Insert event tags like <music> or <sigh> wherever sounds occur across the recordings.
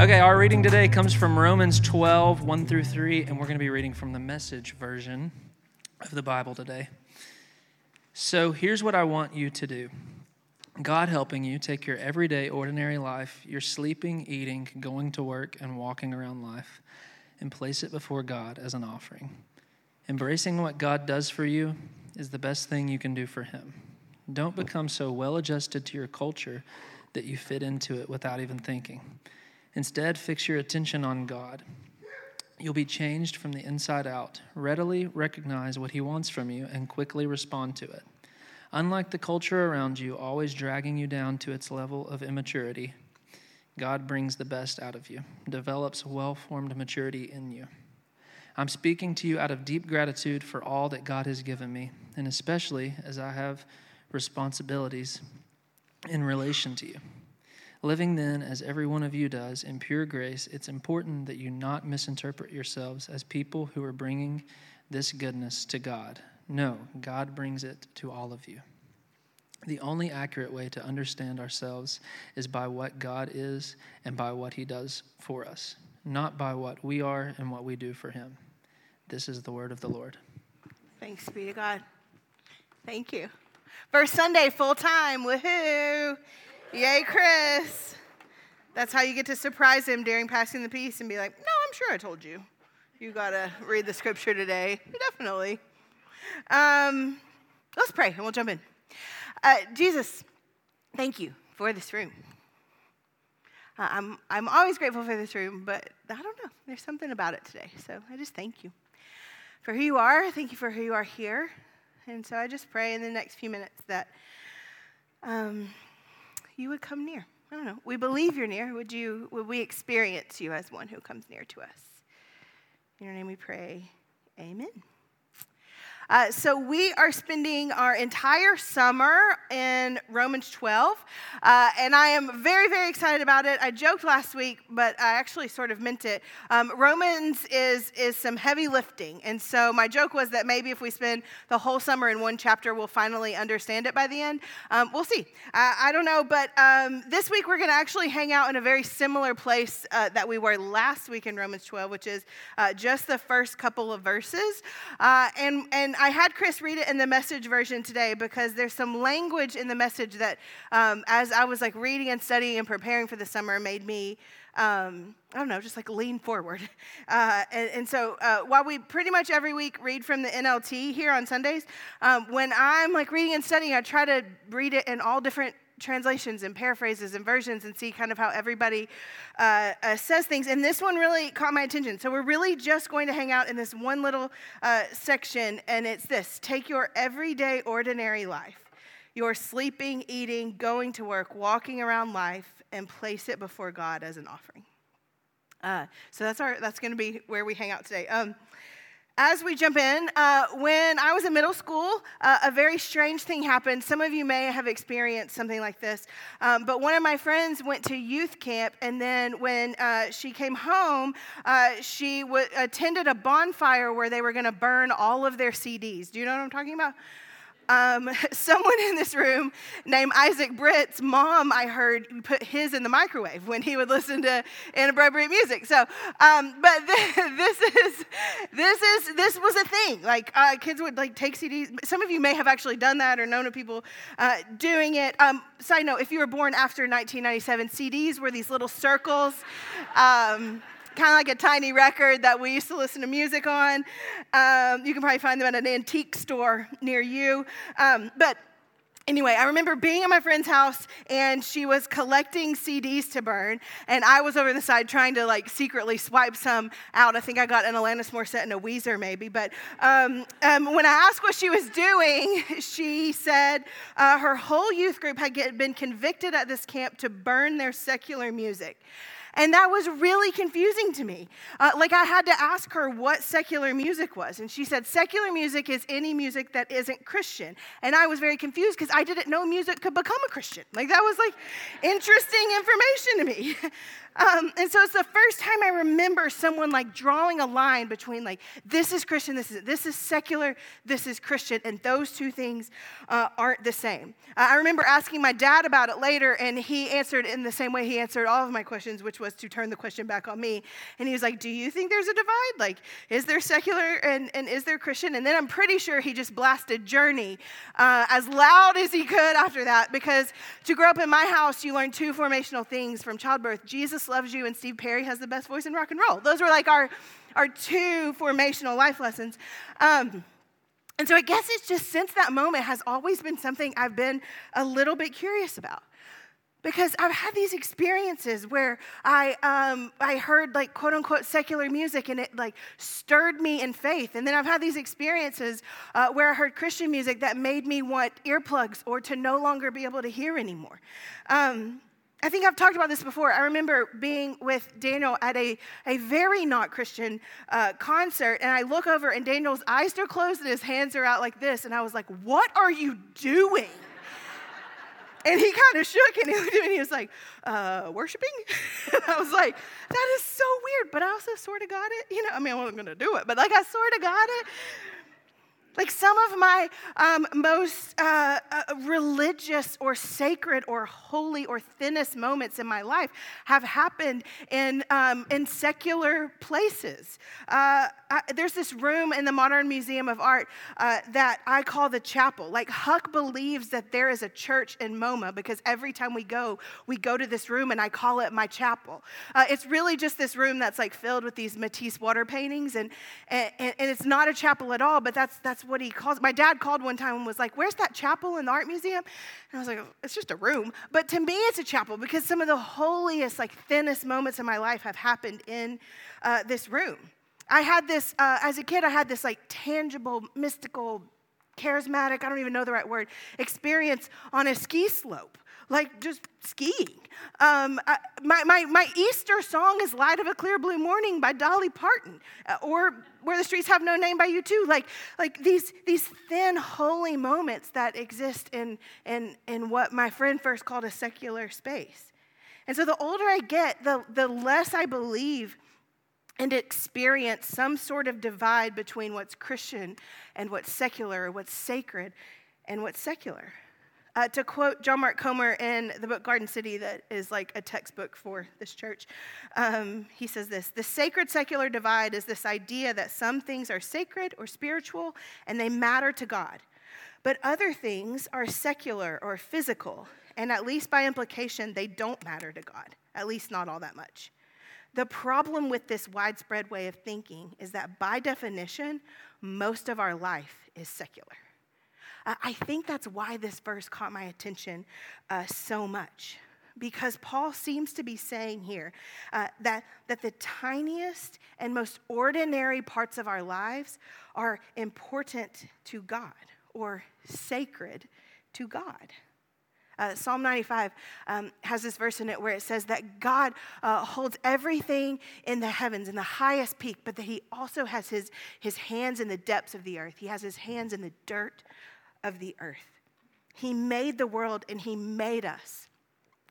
Okay, our reading today comes from Romans 12, 1 through 3, and we're going to be reading from the message version of the Bible today. So here's what I want you to do God helping you take your everyday, ordinary life, your sleeping, eating, going to work, and walking around life, and place it before God as an offering. Embracing what God does for you is the best thing you can do for Him. Don't become so well adjusted to your culture that you fit into it without even thinking. Instead, fix your attention on God. You'll be changed from the inside out. Readily recognize what He wants from you and quickly respond to it. Unlike the culture around you, always dragging you down to its level of immaturity, God brings the best out of you, develops well formed maturity in you. I'm speaking to you out of deep gratitude for all that God has given me, and especially as I have responsibilities in relation to you. Living then, as every one of you does, in pure grace, it's important that you not misinterpret yourselves as people who are bringing this goodness to God. No, God brings it to all of you. The only accurate way to understand ourselves is by what God is and by what He does for us, not by what we are and what we do for Him. This is the word of the Lord. Thanks be to God. Thank you. First Sunday, full time. Woohoo! Yay, Chris. That's how you get to surprise him during passing the peace and be like, no, I'm sure I told you. You got to read the scripture today. <laughs> Definitely. Um, let's pray and we'll jump in. Uh, Jesus, thank you for this room. Uh, I'm, I'm always grateful for this room, but I don't know. There's something about it today. So I just thank you for who you are. Thank you for who you are here. And so I just pray in the next few minutes that um, you would come near. I don't know. We believe you're near. Would you would we experience you as one who comes near to us? In your name we pray. Amen. Uh, so, we are spending our entire summer in Romans 12, uh, and I am very, very excited about it. I joked last week, but I actually sort of meant it. Um, Romans is, is some heavy lifting, and so my joke was that maybe if we spend the whole summer in one chapter, we'll finally understand it by the end. Um, we'll see. Uh, I don't know, but um, this week we're going to actually hang out in a very similar place uh, that we were last week in Romans 12, which is uh, just the first couple of verses. Uh, and, and I had Chris read it in the message version today because there's some language in the message that, um, as I was like reading and studying and preparing for the summer, made me, um, I don't know, just like lean forward. <laughs> Uh, and, and, so uh, while we pretty much every week read from the NLT here on Sundays, um, when I'm like reading and studying, I try to read it in all different translations and paraphrases and versions and see kind of how everybody uh, uh, says things. And this one really caught my attention. So we're really just going to hang out in this one little uh, section, and it's this take your everyday, ordinary life, your sleeping, eating, going to work, walking around life, and place it before God as an offering. Uh, so that's our that's going to be where we hang out today. Um, as we jump in, uh, when I was in middle school, uh, a very strange thing happened. Some of you may have experienced something like this. Um, but one of my friends went to youth camp, and then when uh, she came home, uh, she w- attended a bonfire where they were going to burn all of their CDs. Do you know what I'm talking about? Um, <laughs> someone in this room named Isaac Britt's mom, I heard, put his in the microwave when he would listen to inappropriate music. So, um, but <laughs> this is this is this was a thing. Like uh, kids would like take CDs. Some of you may have actually done that or known of people uh, doing it. Um, side note: if you were born after 1997, CDs were these little circles. Kind of like a tiny record that we used to listen to music on. Um, you can probably find them at an antique store near you. Um, but Anyway, I remember being at my friend's house and she was collecting CDs to burn, and I was over the side trying to like secretly swipe some out. I think I got an Alanis Morissette and a Weezer maybe, but um, um, when I asked what she was doing, she said uh, her whole youth group had get, been convicted at this camp to burn their secular music. And that was really confusing to me. Uh, like, I had to ask her what secular music was. And she said, Secular music is any music that isn't Christian. And I was very confused because I didn't know music could become a Christian. Like, that was like interesting information to me. <laughs> Um, and so it's the first time I remember someone like drawing a line between like this is Christian, this is this is secular, this is Christian, and those two things uh, aren't the same. Uh, I remember asking my dad about it later, and he answered in the same way he answered all of my questions, which was to turn the question back on me. And he was like, "Do you think there's a divide? Like, is there secular and, and is there Christian?" And then I'm pretty sure he just blasted Journey uh, as loud as he could after that, because to grow up in my house, you learn two formational things from childbirth: Jesus loves you and Steve Perry has the best voice in rock and roll. Those were like our, our two formational life lessons. Um, and so I guess it's just since that moment has always been something I've been a little bit curious about. Because I've had these experiences where I, um, I heard like quote unquote secular music and it like stirred me in faith. And then I've had these experiences uh, where I heard Christian music that made me want earplugs or to no longer be able to hear anymore. Um, I think I've talked about this before. I remember being with Daniel at a, a very not Christian uh, concert, and I look over, and Daniel's eyes are closed and his hands are out like this. And I was like, What are you doing? <laughs> and he kind of shook and he looked at me and he was like, uh, worshiping? <laughs> I was like, that is so weird, but I also sort of got it. You know, I mean, I wasn't going to do it, but like I sort of got it. Like some of my um, most uh, uh, religious or sacred or holy or thinnest moments in my life have happened in, um, in secular places. Uh, I, there's this room in the Modern Museum of Art uh, that I call the chapel. Like Huck believes that there is a church in MoMA because every time we go, we go to this room and I call it my chapel. Uh, it's really just this room that's like filled with these Matisse water paintings, and, and, and it's not a chapel at all, but that's, that's that's what he calls. My dad called one time and was like, "Where's that chapel in the art museum?" And I was like, "It's just a room." But to me, it's a chapel because some of the holiest, like thinnest moments in my life have happened in uh, this room. I had this uh, as a kid. I had this like tangible, mystical, charismatic. I don't even know the right word. Experience on a ski slope like just skiing. Um, I, my, my, my Easter song is Light of a Clear Blue Morning by Dolly Parton, uh, or Where the Streets Have No Name by U2. Like, like these, these thin, holy moments that exist in, in, in what my friend first called a secular space. And so the older I get, the, the less I believe and experience some sort of divide between what's Christian and what's secular, or what's sacred and what's secular. Uh, to quote John Mark Comer in the book Garden City, that is like a textbook for this church, um, he says this The sacred secular divide is this idea that some things are sacred or spiritual and they matter to God, but other things are secular or physical, and at least by implication, they don't matter to God, at least not all that much. The problem with this widespread way of thinking is that by definition, most of our life is secular. I think that's why this verse caught my attention uh, so much. Because Paul seems to be saying here uh, that, that the tiniest and most ordinary parts of our lives are important to God or sacred to God. Uh, Psalm 95 um, has this verse in it where it says that God uh, holds everything in the heavens, in the highest peak, but that He also has his, his hands in the depths of the earth. He has His hands in the dirt of the earth. He made the world and He made us.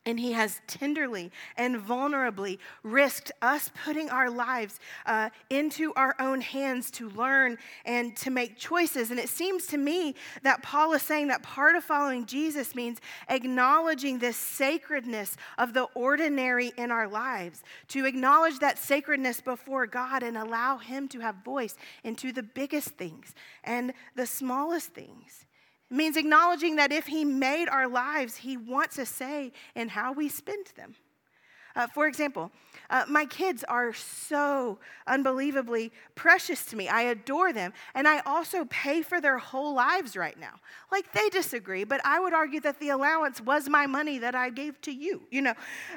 And he has tenderly and vulnerably risked us putting our lives uh, into our own hands to learn and to make choices. And it seems to me that Paul is saying that part of following Jesus means acknowledging this sacredness of the ordinary in our lives, to acknowledge that sacredness before God and allow Him to have voice into the biggest things and the smallest things. Means acknowledging that if He made our lives, He wants a say in how we spend them. Uh, for example, uh, my kids are so unbelievably precious to me. I adore them. And I also pay for their whole lives right now. Like they disagree, but I would argue that the allowance was my money that I gave to you, you know.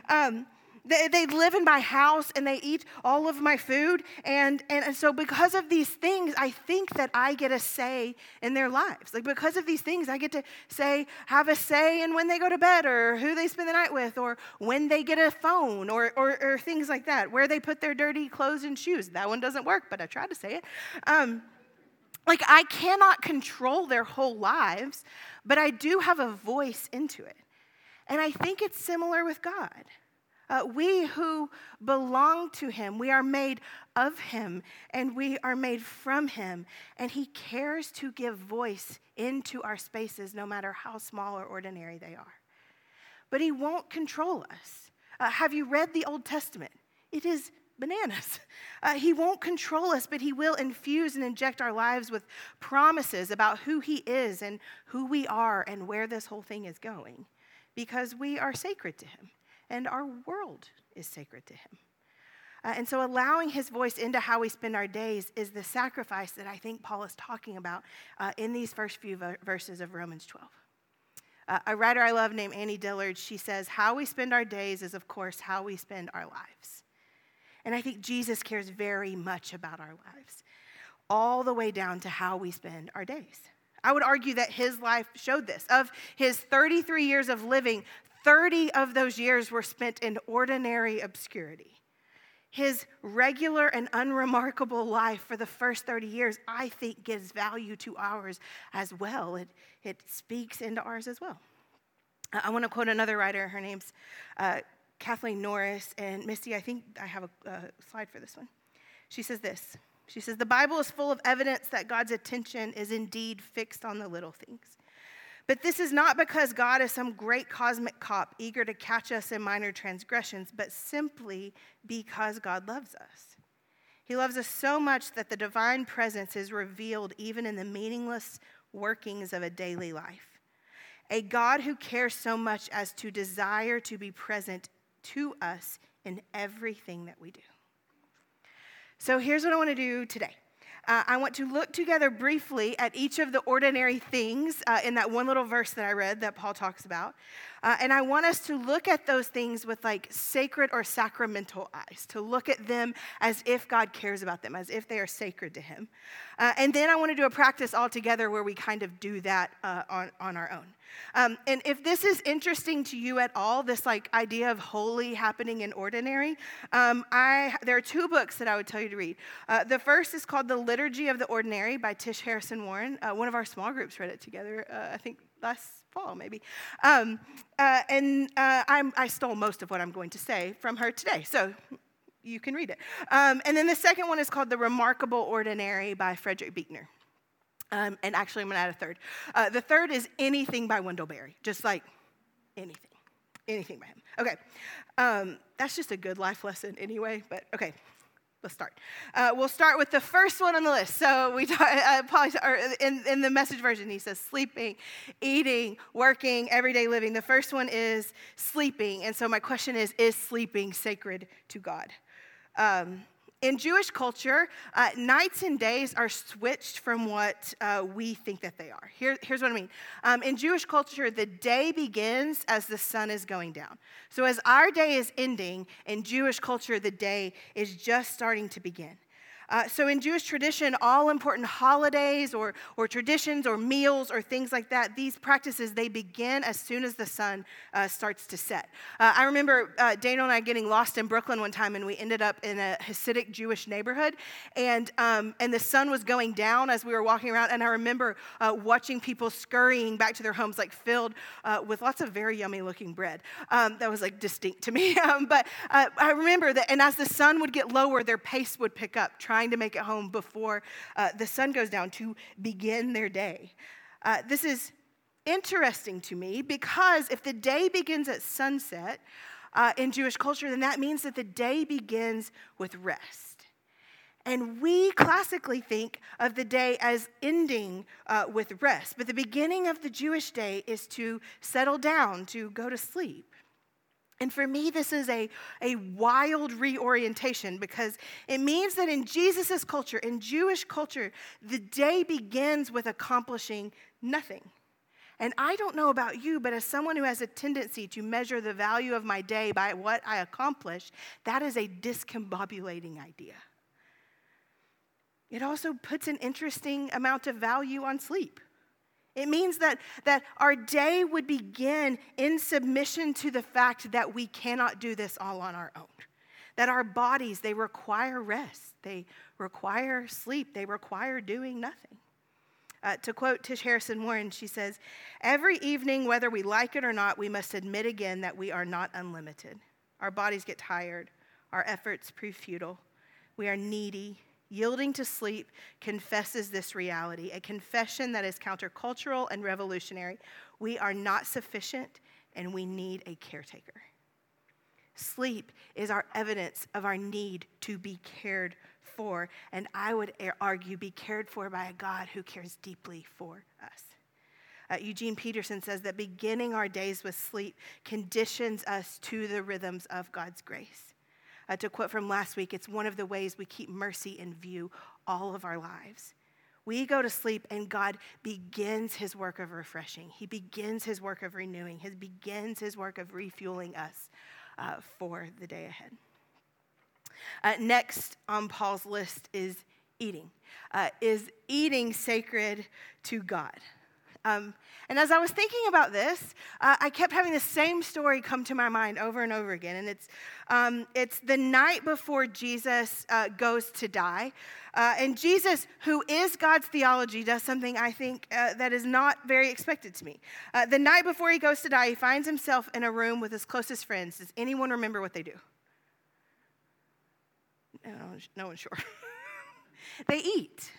Um, they, they live in my house and they eat all of my food. And, and so, because of these things, I think that I get a say in their lives. Like, because of these things, I get to say, have a say in when they go to bed or who they spend the night with or when they get a phone or, or, or things like that, where they put their dirty clothes and shoes. That one doesn't work, but I tried to say it. Um, like, I cannot control their whole lives, but I do have a voice into it. And I think it's similar with God. Uh, we who belong to him, we are made of him and we are made from him. And he cares to give voice into our spaces, no matter how small or ordinary they are. But he won't control us. Uh, have you read the Old Testament? It is bananas. <laughs> Uh, he won't control us, but He will infuse and inject our lives with promises about who He is and who we are and where this whole thing is going because we are sacred to Him and our world is sacred to him. Uh, and so, allowing his voice into how we spend our days is the sacrifice that I think Paul is talking about uh, in these first few verses of Romans 12. Uh, a writer I love named Annie Dillard, she says, How we spend our days is, of course, how we spend our lives. And I think Jesus cares very much about our lives, all the way down to how we spend our days. I would argue that his life showed this. Of his 33 years of living, 30 of those years were spent in ordinary obscurity. His regular and unremarkable life for the first 30 years, I think, gives value to ours as well. It, it speaks into ours as well. I want to quote another writer. Her name's uh, Kathleen Norris. And Misty, I think I have a, a slide for this one. She says this She says, The Bible is full of evidence that God's attention is indeed fixed on the little things. But this is not because God is some great cosmic cop eager to catch us in minor transgressions, but simply because God loves us. He loves us so much that the divine presence is revealed even in the meaningless workings of a daily life. A God who cares so much as to desire to be present to us in everything that we do. So here's what I want to do today uh, I want to look together briefly at each of the ordinary things uh, in that one little verse that I read that Paul talks about. Uh, and I want us to look at those things with like sacred or sacramental eyes, to look at them as if God cares about them, as if they are sacred to Him. Uh, and then I want to do a practice all together where we kind of do that uh, on, on our own. Um, and if this is interesting to you at all, this like idea of holy happening in ordinary, um, I, there are two books that I would tell you to read. Uh, the first is called The Liturgy of the Ordinary by Tish Harrison Warren. Uh, one of our small groups read it together, uh, I think last fall, maybe. Um, uh, and uh, i stole most of what I'm going to say from her today. So you can read it. Um, and then the second one is called The Remarkable Ordinary by Frederick Buechner. Um, and actually, I'm going to add a third. Uh, the third is anything by Wendell Berry, just like anything, anything by him. Okay, um, that's just a good life lesson anyway, but okay. Let's start. Uh, we'll start with the first one on the list. So we talk, <laughs> uh, in, in the message version, he says sleeping, eating, working, everyday living. The first one is sleeping. And so my question is Is sleeping sacred to God? Um, in Jewish culture, uh, nights and days are switched from what uh, we think that they are. Here, here's what I mean. Um, in Jewish culture, the day begins as the sun is going down. So, as our day is ending, in Jewish culture, the day is just starting to begin. Uh, so, in Jewish tradition, all important holidays or, or traditions or meals or things like that, these practices, they begin as soon as the sun uh, starts to set. Uh, I remember uh, Daniel and I getting lost in Brooklyn one time, and we ended up in a Hasidic Jewish neighborhood, and, um, and the sun was going down as we were walking around. And I remember uh, watching people scurrying back to their homes, like filled uh, with lots of very yummy looking bread. Um, that was like distinct to me. <laughs> um, but I remember that, and as the sun would get lower, their pace would pick up, trying to make it home before uh, the sun goes down to begin their day. Uh, this is interesting to me because if the day begins at sunset uh, in Jewish culture, then that means that the day begins with rest. And we classically think of the day as ending uh, with rest, but the beginning of the Jewish day is to settle down, to go to sleep. And for me, this is a, a wild reorientation because it means that in Jesus' culture, in Jewish culture, the day begins with accomplishing nothing. And I don't know about you, but as someone who has a tendency to measure the value of my day by what I accomplish, that is a discombobulating idea. It also puts an interesting amount of value on sleep. It means that, that our day would begin in submission to the fact that we cannot do this all on our own. That our bodies, they require rest, they require sleep, they require doing nothing. Uh, to quote Tish Harrison Warren, she says, Every evening, whether we like it or not, we must admit again that we are not unlimited. Our bodies get tired, our efforts prove futile, we are needy, Yielding to sleep confesses this reality, a confession that is countercultural and revolutionary. We are not sufficient and we need a caretaker. Sleep is our evidence of our need to be cared for, and I would argue be cared for by a God who cares deeply for us. Uh, Eugene Peterson says that beginning our days with sleep conditions us to the rhythms of God's grace. Uh, to quote from last week, it's one of the ways we keep mercy in view all of our lives. We go to sleep and God begins his work of refreshing. He begins his work of renewing. He begins his work of refueling us uh, for the day ahead. Uh, next on Paul's list is eating. Uh, is eating sacred to God? Um, and as I was thinking about this, uh, I kept having the same story come to my mind over and over again. And it's, um, it's the night before Jesus uh, goes to die. Uh, and Jesus, who is God's theology, does something I think uh, that is not very expected to me. Uh, the night before he goes to die, he finds himself in a room with his closest friends. Does anyone remember what they do? No, no one's sure. <laughs> they eat.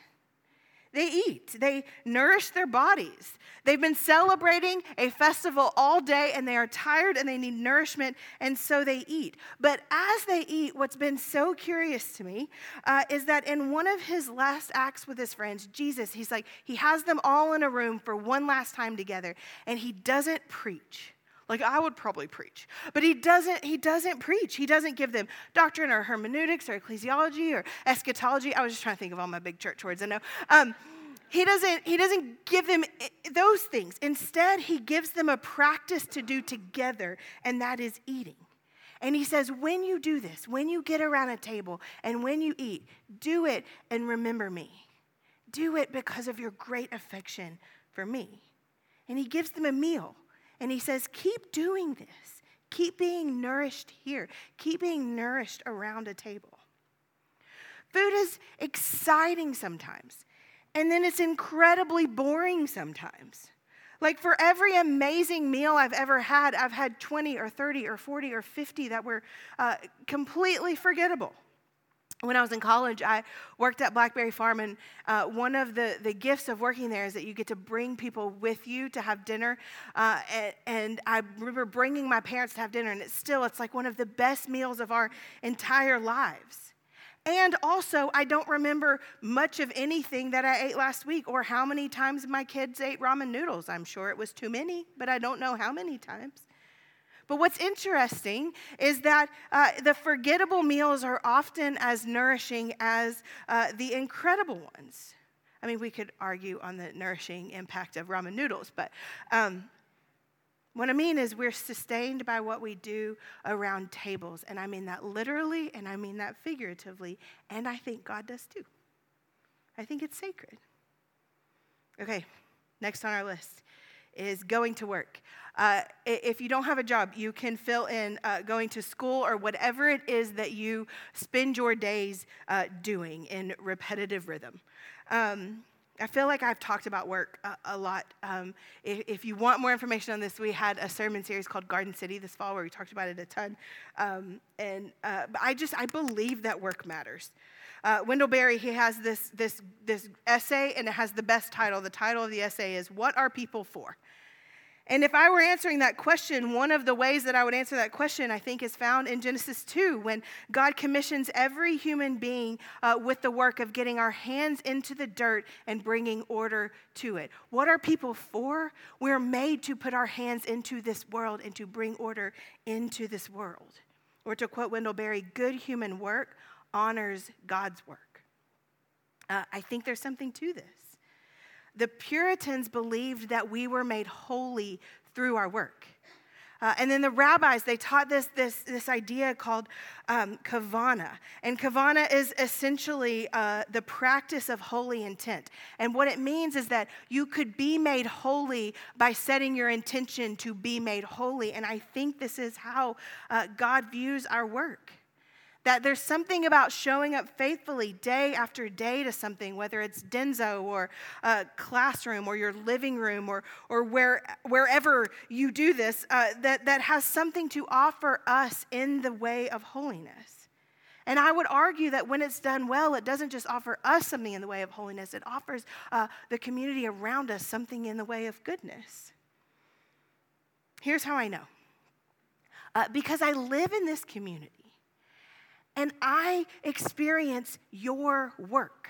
They eat, they nourish their bodies. They've been celebrating a festival all day and they are tired and they need nourishment, and so they eat. But as they eat, what's been so curious to me uh, is that in one of his last acts with his friends, Jesus, he's like, he has them all in a room for one last time together, and he doesn't preach. Like I would probably preach. But he doesn't he doesn't preach. He doesn't give them doctrine or hermeneutics or ecclesiology or eschatology. I was just trying to think of all my big church words I know. Um, he doesn't he doesn't give them those things. Instead, he gives them a practice to do together and that is eating. And he says, when you do this, when you get around a table and when you eat, do it and remember me. Do it because of your great affection for me. And he gives them a meal. And he says, Keep doing this. Keep being nourished here. Keep being nourished around a table. Food is exciting sometimes, and then it's incredibly boring sometimes. Like for every amazing meal I've ever had, I've had 20 or 30 or 40 or 50 that were uh, completely forgettable when I was in college, I worked at Blackberry Farm, and uh, one of the, the gifts of working there is that you get to bring people with you to have dinner. Uh, and, and, I remember bringing my parents to have dinner, and it's still, it's like one of the best meals of our entire lives. And also, I don't remember much of anything that I ate last week or how many times my kids ate ramen noodles. I'm sure it was too many, but I don't know how many times. But what's interesting is that uh, the forgettable meals are often as nourishing as uh, the incredible ones. I mean, we could argue on the nourishing impact of ramen noodles, but um, what I mean is we're sustained by what we do around tables. And I mean that literally, and I mean that figuratively, and I think God does too. I think it's sacred. Okay, next on our list is going to work. Uh, if you don't have a job, you can fill in uh, going to school or whatever it is that you spend your days uh, doing in repetitive rhythm. Um, I feel like I've talked about work a, a lot. Um, if, if, you want more information on this, we had a sermon series called Garden City this fall where we talked about it a ton. Um, and uh, I just I believe that work matters. Uh, Wendell Berry he has this this this essay and it has the best title. The title of the essay is "What Are People For?" And if I were answering that question, one of the ways that I would answer that question, I think, is found in Genesis 2, when God commissions every human being uh, with the work of getting our hands into the dirt and bringing order to it. What are people for? We're made to put our hands into this world and to bring order into this world. Or to quote Wendell Berry, good human work honors God's work. Uh, I think there's something to this. The Puritans believed that we were made holy through our work. Uh, and then the rabbis, they taught this, this, this idea called um, kavana. And kavana is essentially uh, the practice of holy intent. And what it means is that you could be made holy by setting your intention to be made holy. And I think this is how uh, God views our work. That there's something about showing up faithfully day after day to something, whether it's Denso or a classroom or your living room or, or where, wherever you do this, uh, that, that has something to offer us in the way of holiness. And I would argue that when it's done well, it doesn't just offer us something in the way of holiness, it offers uh, the community around us something in the way of goodness. Here's how I know uh, because I live in this community and I experience your work.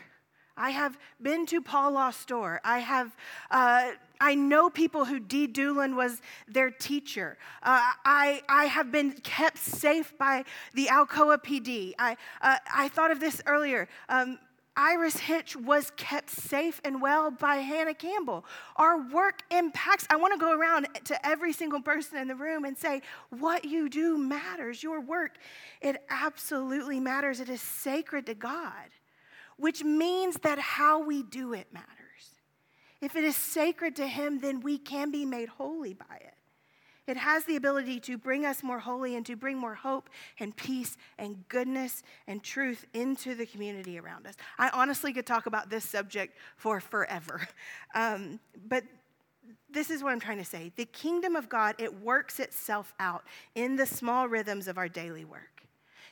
I have been to Paul Store. I have, uh, I know people who Dee Doolin was their teacher. Uh, I, I have been kept safe by the Alcoa PD. I, uh, I thought of this earlier. Um, Iris Hitch was kept safe and well by Hannah Campbell. Our work impacts. I want to go around to every single person in the room and say, what you do matters. Your work, it absolutely matters. It is sacred to God, which means that how we do it matters. If it is sacred to Him, then we can be made holy by it. It has the ability to bring us more holy and to bring more hope and peace and goodness and truth into the community around us. I honestly could talk about this subject for forever. <laughs> Um, but this is what I'm trying to say. The kingdom of God, it works itself out in the small rhythms of our daily work.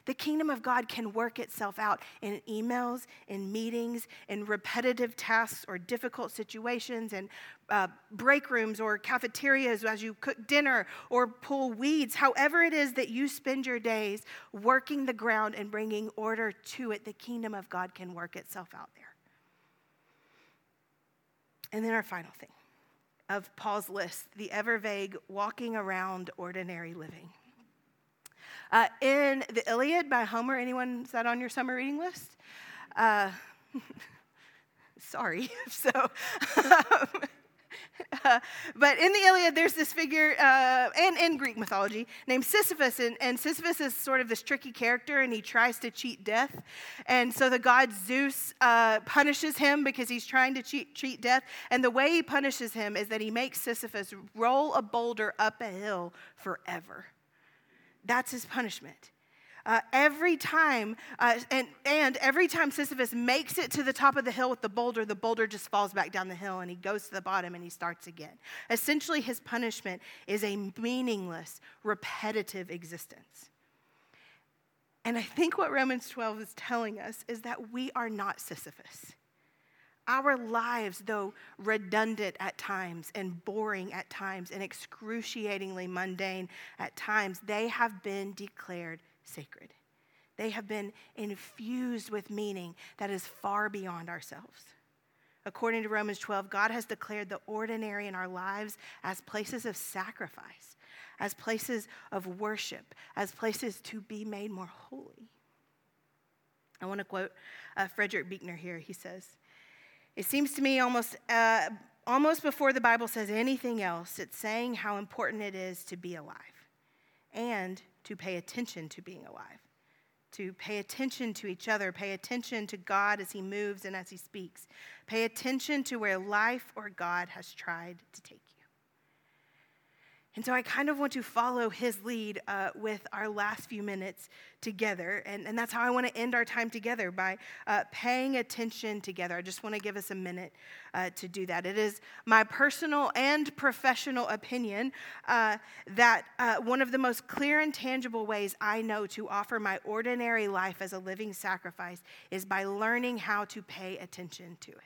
The kingdom of God can work itself out in emails, in meetings, in repetitive tasks or difficult situations, in uh, break rooms or cafeterias as you cook dinner or pull weeds. However, it is that you spend your days working the ground and bringing order to it, the kingdom of God can work itself out there. And then our final thing of Paul's list the ever vague walking around ordinary living. Uh, in the Iliad by Homer, anyone is that on your summer reading list? Uh, <laughs> sorry. <laughs> so, <laughs> um, uh, but in the Iliad, there's this figure, uh, and in Greek mythology, named Sisyphus. And, and, Sisyphus is sort of this tricky character, and he tries to cheat death. And so the god Zeus uh, punishes him because he's trying to cheat, cheat death. And the way he punishes him is that he makes Sisyphus roll a boulder up a hill forever. That's his punishment. Uh, every time, uh, and, and every time Sisyphus makes it to the top of the hill with the boulder, the boulder just falls back down the hill and he goes to the bottom and he starts again. Essentially, his punishment is a meaningless, repetitive existence. And I think what Romans 12 is telling us is that we are not Sisyphus. Our lives, though redundant at times and boring at times and excruciatingly mundane at times, they have been declared sacred. They have been infused with meaning that is far beyond ourselves. According to Romans 12, God has declared the ordinary in our lives as places of sacrifice, as places of worship, as places to be made more holy. I want to quote uh, Frederick Buechner here. He says, it seems to me almost, uh, almost before the Bible says anything else, it's saying how important it is to be alive and to pay attention to being alive, to pay attention to each other, pay attention to God as He moves and as He speaks, pay attention to where life or God has tried to take you. And so I kind of want to follow his lead uh, with our last few minutes together. And, and that's how I want to end our time together by uh, paying attention together. I just want to give us a minute uh, to do that. It is my personal and professional opinion uh, that uh, one of the most clear and tangible ways I know to offer my ordinary life as a living sacrifice is by learning how to pay attention to it.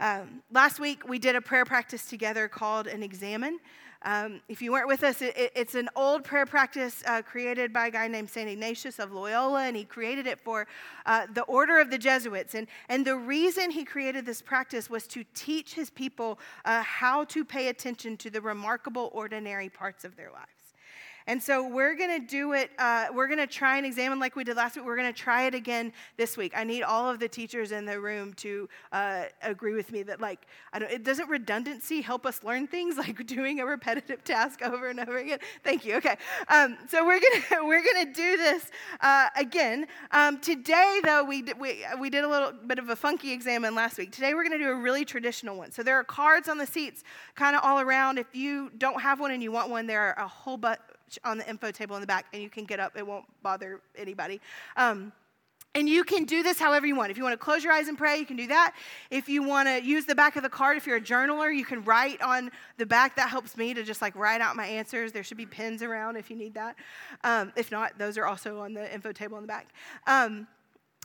Um, last week, we did a prayer practice together called an examen. Um, if you weren't with us, it, it, it's an old prayer practice uh, created by a guy named St. Ignatius of Loyola, and he created it for uh, the order of the Jesuits. And, and the reason he created this practice was to teach his people uh, how to pay attention to the remarkable, ordinary parts of their lives. And so we're going to do it. Uh, we're going to try and examine like we did last week. We're going to try it again this week. I need all of the teachers in the room to uh, agree with me that, like, I don't, it doesn't redundancy help us learn things <laughs> like doing a repetitive task over and over again. Thank you. Okay. Um, so we're gonna <laughs> we're gonna do this uh, again um, today. Though we we we did a little bit of a funky examen last week. Today we're going to do a really traditional one. So there are cards on the seats, kind of all around. If you don't have one and you want one, there are a whole bunch on the info table in the back, and you can get up. It won't bother anybody. Um, and you can do this however you want. If you want to close your eyes and pray, you can do that. If you want to use the back of the card, if you're a journaler, you can write on the back. That helps me to just like write out my answers. There should be pens around if you need that. Um, if not, those are also on the info table in the back. Um,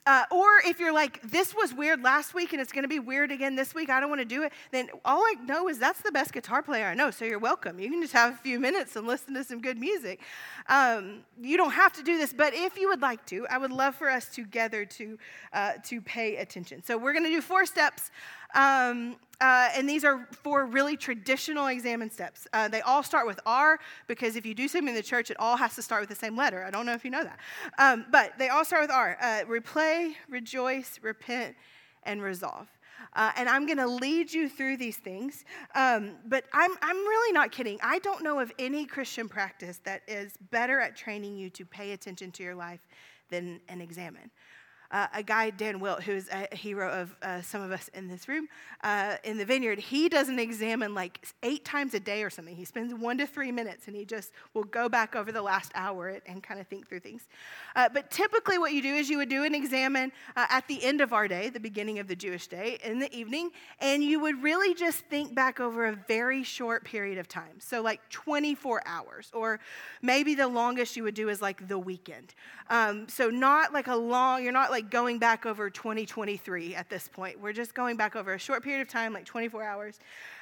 uh, or if you're like, this was weird last week and it's going to be weird again this week, I don't want to do it, then all I know is that's the best guitar player I know, so you're welcome. You can just have a few minutes and listen to some good music. Um, you don't have to do this, but if you would like to, I would love for us together to, uh, to pay attention. So we're going to do four steps. Um, uh, and these are four really traditional examen steps. Uh, they all start with R because if you do something in the church, it all has to start with the same letter. I don't know if you know that. Um, but they all start with R uh, replay, rejoice, repent, and resolve. Uh, and I'm going to lead you through these things. Um, but I'm, I'm really not kidding. I don't know of any Christian practice that is better at training you to pay attention to your life than an examen uh, a guy, Dan Wilt, who's a hero of uh, some of us in this room, uh, in the vineyard, he does an examen like eight times a day or something. He spends one to three minutes and he just will go back over the last hour and kind of think through things. Uh, but typically, what you do is you would do an examen uh, at the end of our day, the beginning of the Jewish day, in the evening, and you would really just think back over a very short period of time. So, like 24 hours, or maybe the longest you would do is like the weekend. Um, so, not like a long, you're not like going back over 2023 at this point. We're just going back over a short period of time, like 24 hours.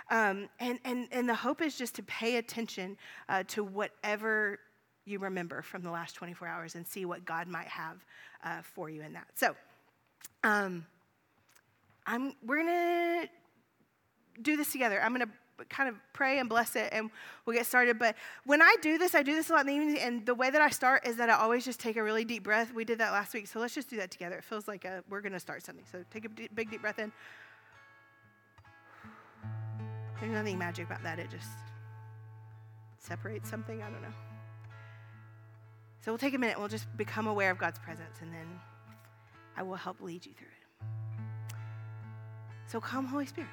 Um, and, and, and the hope is just to pay attention uh, to whatever you remember from the last 24 hours and see what God might have uh, for you in that. So, um, I'm, we're going to do this together. I'm going to kind of pray and bless it and we'll get started. But when I do this, I do this a lot in the evening, and the way that I start is that I always just take a really deep breath. We did that last week, so let's just do that together. It feels like a, we're going to start something. So take a deep, big, deep breath in. There's nothing magic about that, it just separates something. I don't know. So we'll take a minute, we'll just become aware of God's presence, and then I will help lead you through it. So come, Holy Spirit.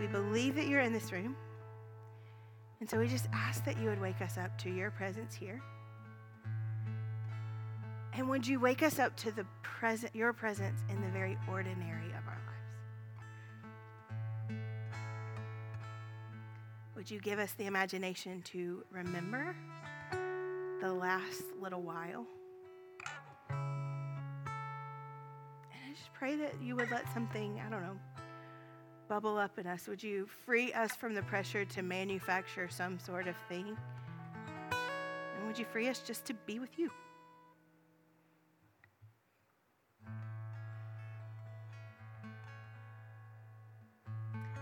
We believe that you're in this room. And so we just ask that you would wake us up to your presence here. And would you wake us up to the present, your presence in the very ordinary of our lives? Would you give us the imagination to remember the last little while? And I just pray that you would let something, I don't know, bubble up in us? Would you free us from the pressure to manufacture some sort of thing? And would you free us just to be with you?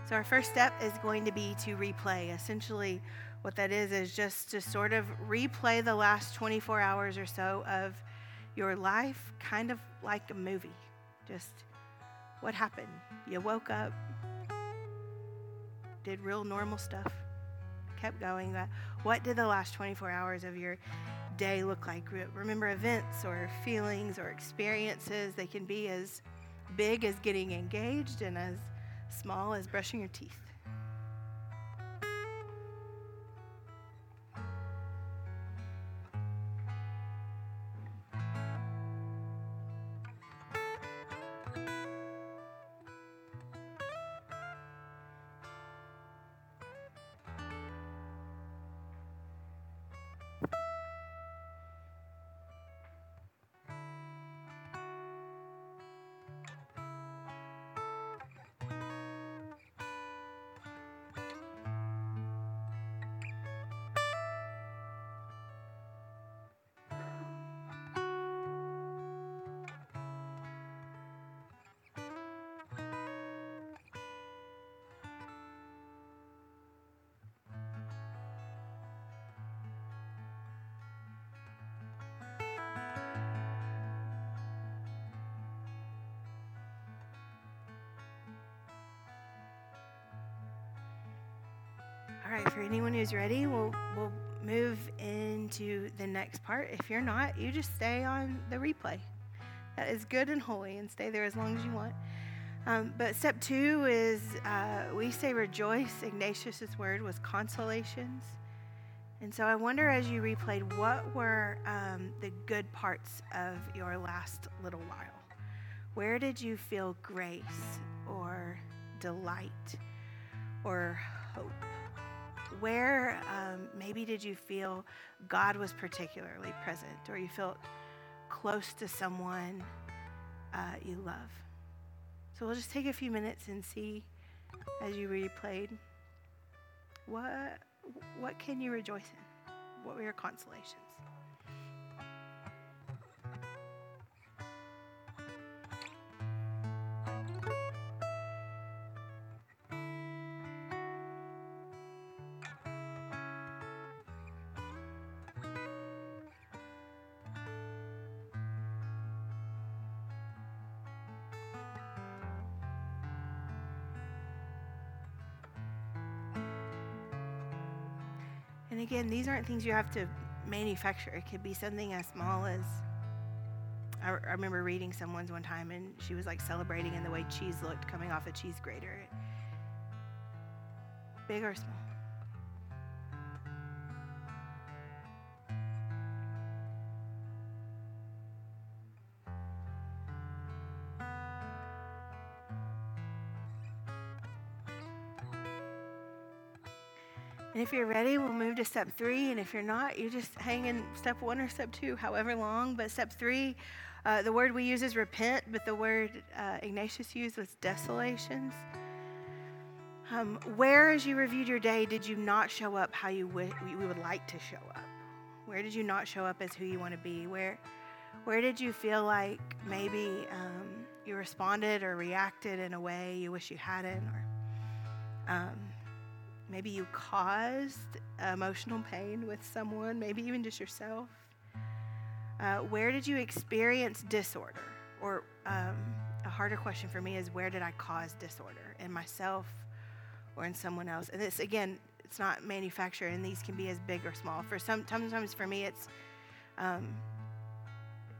So, our first step is going to be to replay. Essentially, what that is is just to sort of replay the last 24 hours or so of your life, kind of like a movie. Just what happened? You woke up, did real normal stuff, kept going. What did the last 24 hours of your day look like? Remember events or feelings or experiences. They can be as big as getting engaged and as small as brushing your teeth. Right, for anyone who's ready, we'll, we'll move into the next part. If you're not, you just stay on the replay. That is good and holy, and stay there as long as you want. Um, but step two is uh, we say rejoice. Ignatius's word was consolations. And so I wonder as you replayed, what were um, the good parts of your last little while? Where did you feel grace or delight or hope? Where um, maybe did you feel God was particularly present or you felt close to someone uh, you love? So we'll just take a few minutes and see as you replayed what what can you rejoice in? What were your consolations? Again, these aren't things you have to manufacture. It could be something as small as I, I remember reading someone's one time and she was like celebrating in the way cheese looked coming off a cheese grater. Big or small. And if you're ready, we'll move to step three. And if you're not, you just hang in step one or step two, however long. But step three, uh, the word we use is repent, but the word uh, Ignatius used was desolations. Um, where, as you reviewed your day, did you not show up how you w- we would like to show up? Where did you not show up as who you want to be? Where, where did you feel like maybe um, you responded or reacted in a way you wish you hadn't? Or um, Maybe you caused emotional pain with someone, maybe even just yourself. Uh, where did you experience disorder? Or um, a harder question for me is where did I cause disorder in myself or in someone else? And this, again, it's not manufactured, and these can be as big or small. For some, sometimes for me, it's um,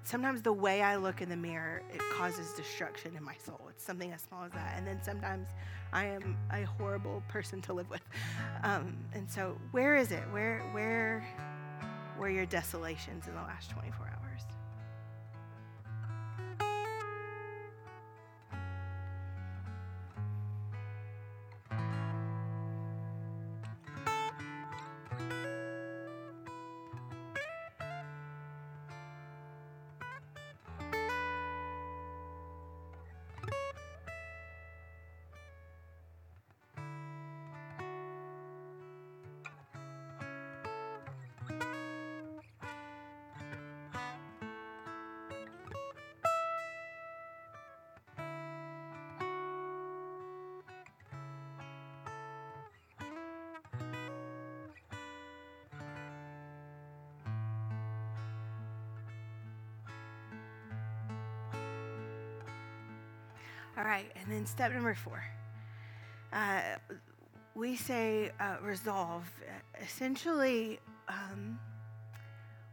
sometimes the way I look in the mirror it causes destruction in my soul. It's something as small as that, and then sometimes I am a horrible person to live with. Um, and so, where is it? Where, where were your desolations in the last 24 hours? All right, and then step number four. Uh, we say uh, resolve. Essentially, um,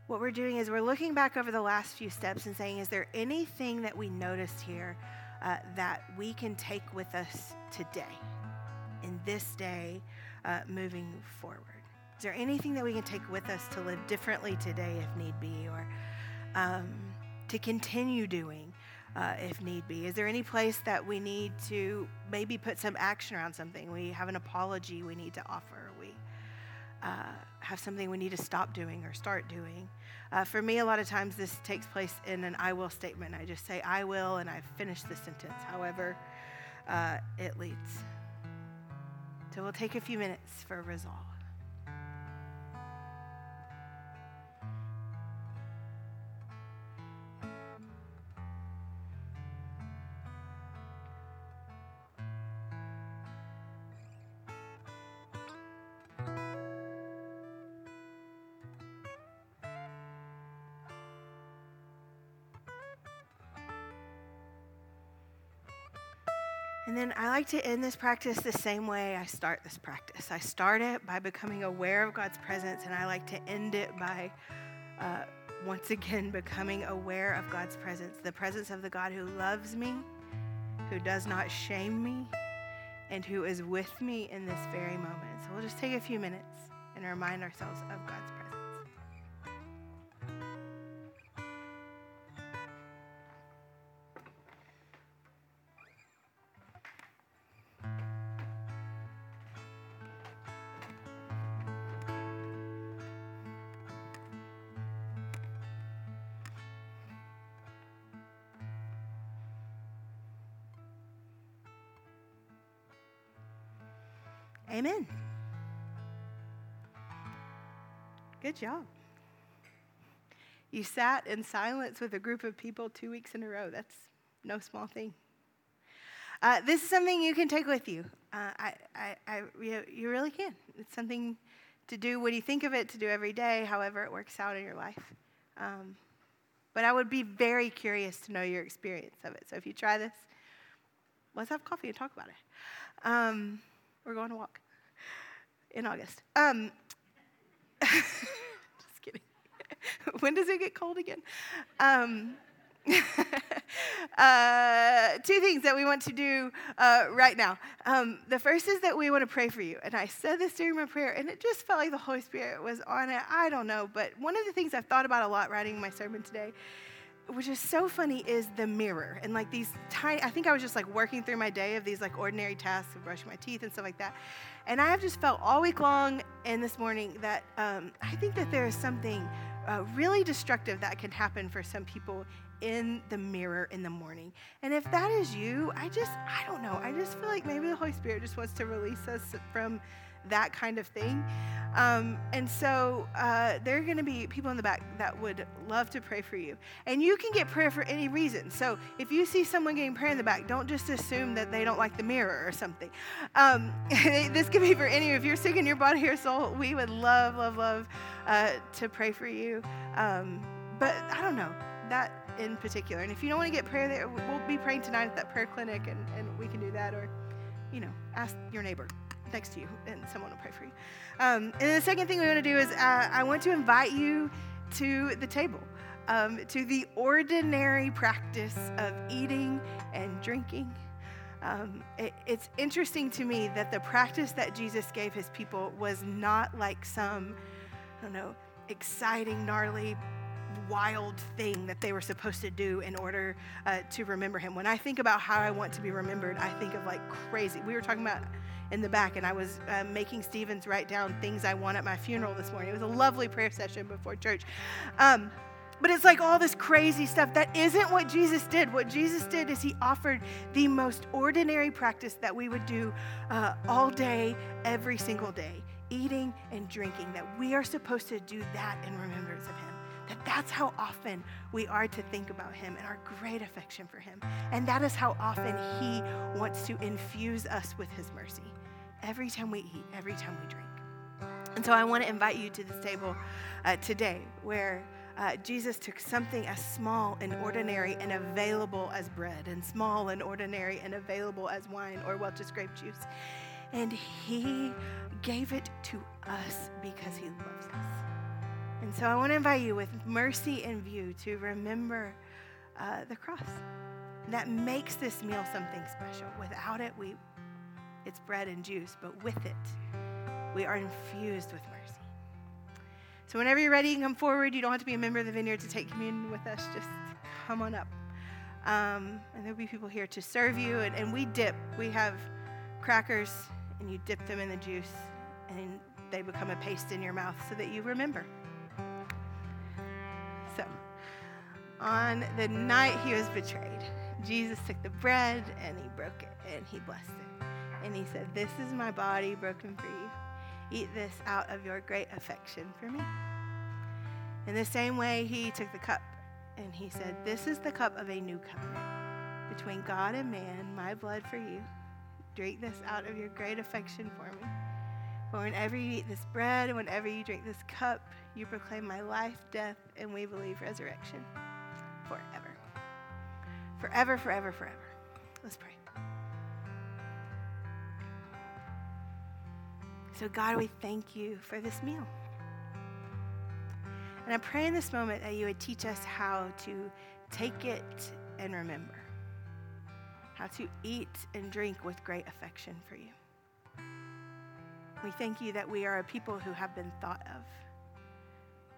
what we're doing is we're looking back over the last few steps and saying, is there anything that we noticed here uh, that we can take with us today, in this day, uh, moving forward? Is there anything that we can take with us to live differently today if need be, or um, to continue doing? Uh, if need be? Is there any place that we need to maybe put some action around something? We have an apology we need to offer. We uh, have something we need to stop doing or start doing. Uh, for me, a lot of times this takes place in an I will statement. I just say I will and I finish the sentence, however uh, it leads. So we'll take a few minutes for resolve. Like to end this practice the same way I start this practice. I start it by becoming aware of God's presence, and I like to end it by uh, once again <laughs> becoming aware of God's presence the presence of the God who loves me, who does not shame me, and who is with me in this very moment. So we'll just take a few minutes and remind ourselves of God's presence. Amen. Good job. You sat in silence with a group of people two weeks in a row. That's no small thing. Uh, this is something you can take with you. Uh, I, I, I, you, you really can. It's something to do when you think of it, to do every day, however it works out in your life. Um, but I would be very curious to know your experience of it. So if you try this, let's have coffee and talk about it. Um, we're going to walk in August. Um, <laughs> just kidding. <laughs> when does it get cold again? Um, <laughs> uh, two things that we want to do uh, right now. Um, the first is that we want to pray for you. And I said this during my prayer, and it just felt like the Holy Spirit was on it. I don't know. But one of the things I've thought about a lot writing my sermon today which is so funny is the mirror and like these tiny i think i was just like working through my day of these like ordinary tasks of brushing my teeth and stuff like that. And i have just felt all week long and this morning that um, i think that there is something uh, really destructive that can happen for some people in the mirror in the morning. And if that is you i just i don't know. I just feel like maybe the holy spirit just wants to release us from that kind of thing. Um, and so uh, there are going to be people in the back that would love to pray for you. And you can get prayer for any reason. So if you see someone getting prayer in the back, don't just assume that they don't like the mirror or something. Um, <laughs> this could be for any. If you're sick in your body or soul, we would love, love, love uh, to pray for you. Um, but I don't know that in particular. And if you don't want to get prayer there, we'll be praying tonight at that prayer clinic, and, and we can do that. Or, you know, ask your neighbor next to you, and someone will pray for you. Um, and the second thing we want to do is uh, I want to invite you to the table, um, to the ordinary practice of eating and drinking. Um, it, it's interesting to me that the practice that Jesus gave his people was not like some, I don't know, exciting, gnarly, wild thing that they were supposed to do in order uh, to remember him. When I think about how I want to be remembered, I think of like crazy. We were talking about in the back, and I was uh, making Stevens write down things I want at my funeral this morning. It was a lovely prayer session before church. Um, but it's like all this crazy stuff. That isn't what Jesus did. What Jesus did is he offered the most ordinary practice that we would do uh, all day, every single day eating and drinking. That we are supposed to do that in remembrance of him. That that's how often we are to think about him and our great affection for him. And that is how often he wants to infuse us with his mercy. Every time we eat, every time we drink. And so I want to invite you to this table uh, today where uh, Jesus took something as small and ordinary and available as bread, and small and ordinary and available as wine or Welch's grape juice. And he gave it to us because he loves us. And so I want to invite you with mercy in view to remember uh, the cross. That makes this meal something special. Without it, we, it's bread and juice, but with it, we are infused with mercy. So whenever you're ready, you come forward. You don't have to be a member of the vineyard to take communion with us. Just come on up. Um, and there'll be people here to serve you. And, and we dip. We have crackers, and you dip them in the juice, and they become a paste in your mouth so that you remember. So, on the night he was betrayed, Jesus took the bread and he broke it and he blessed it. And he said, This is my body broken for you. Eat this out of your great affection for me. In the same way, he took the cup and he said, This is the cup of a new covenant between God and man, my blood for you. Drink this out of your great affection for me. For whenever you eat this bread and whenever you drink this cup, you proclaim my life, death, and we believe resurrection forever. Forever, forever, forever. Let's pray. So, God, we thank you for this meal. And I pray in this moment that you would teach us how to take it and remember, how to eat and drink with great affection for you. We thank you that we are a people who have been thought of.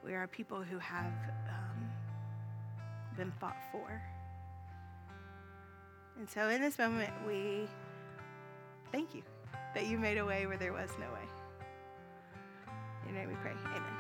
We are a people who have um, been fought for. And so in this moment, we thank you that you made a way where there was no way. In your name we pray. Amen.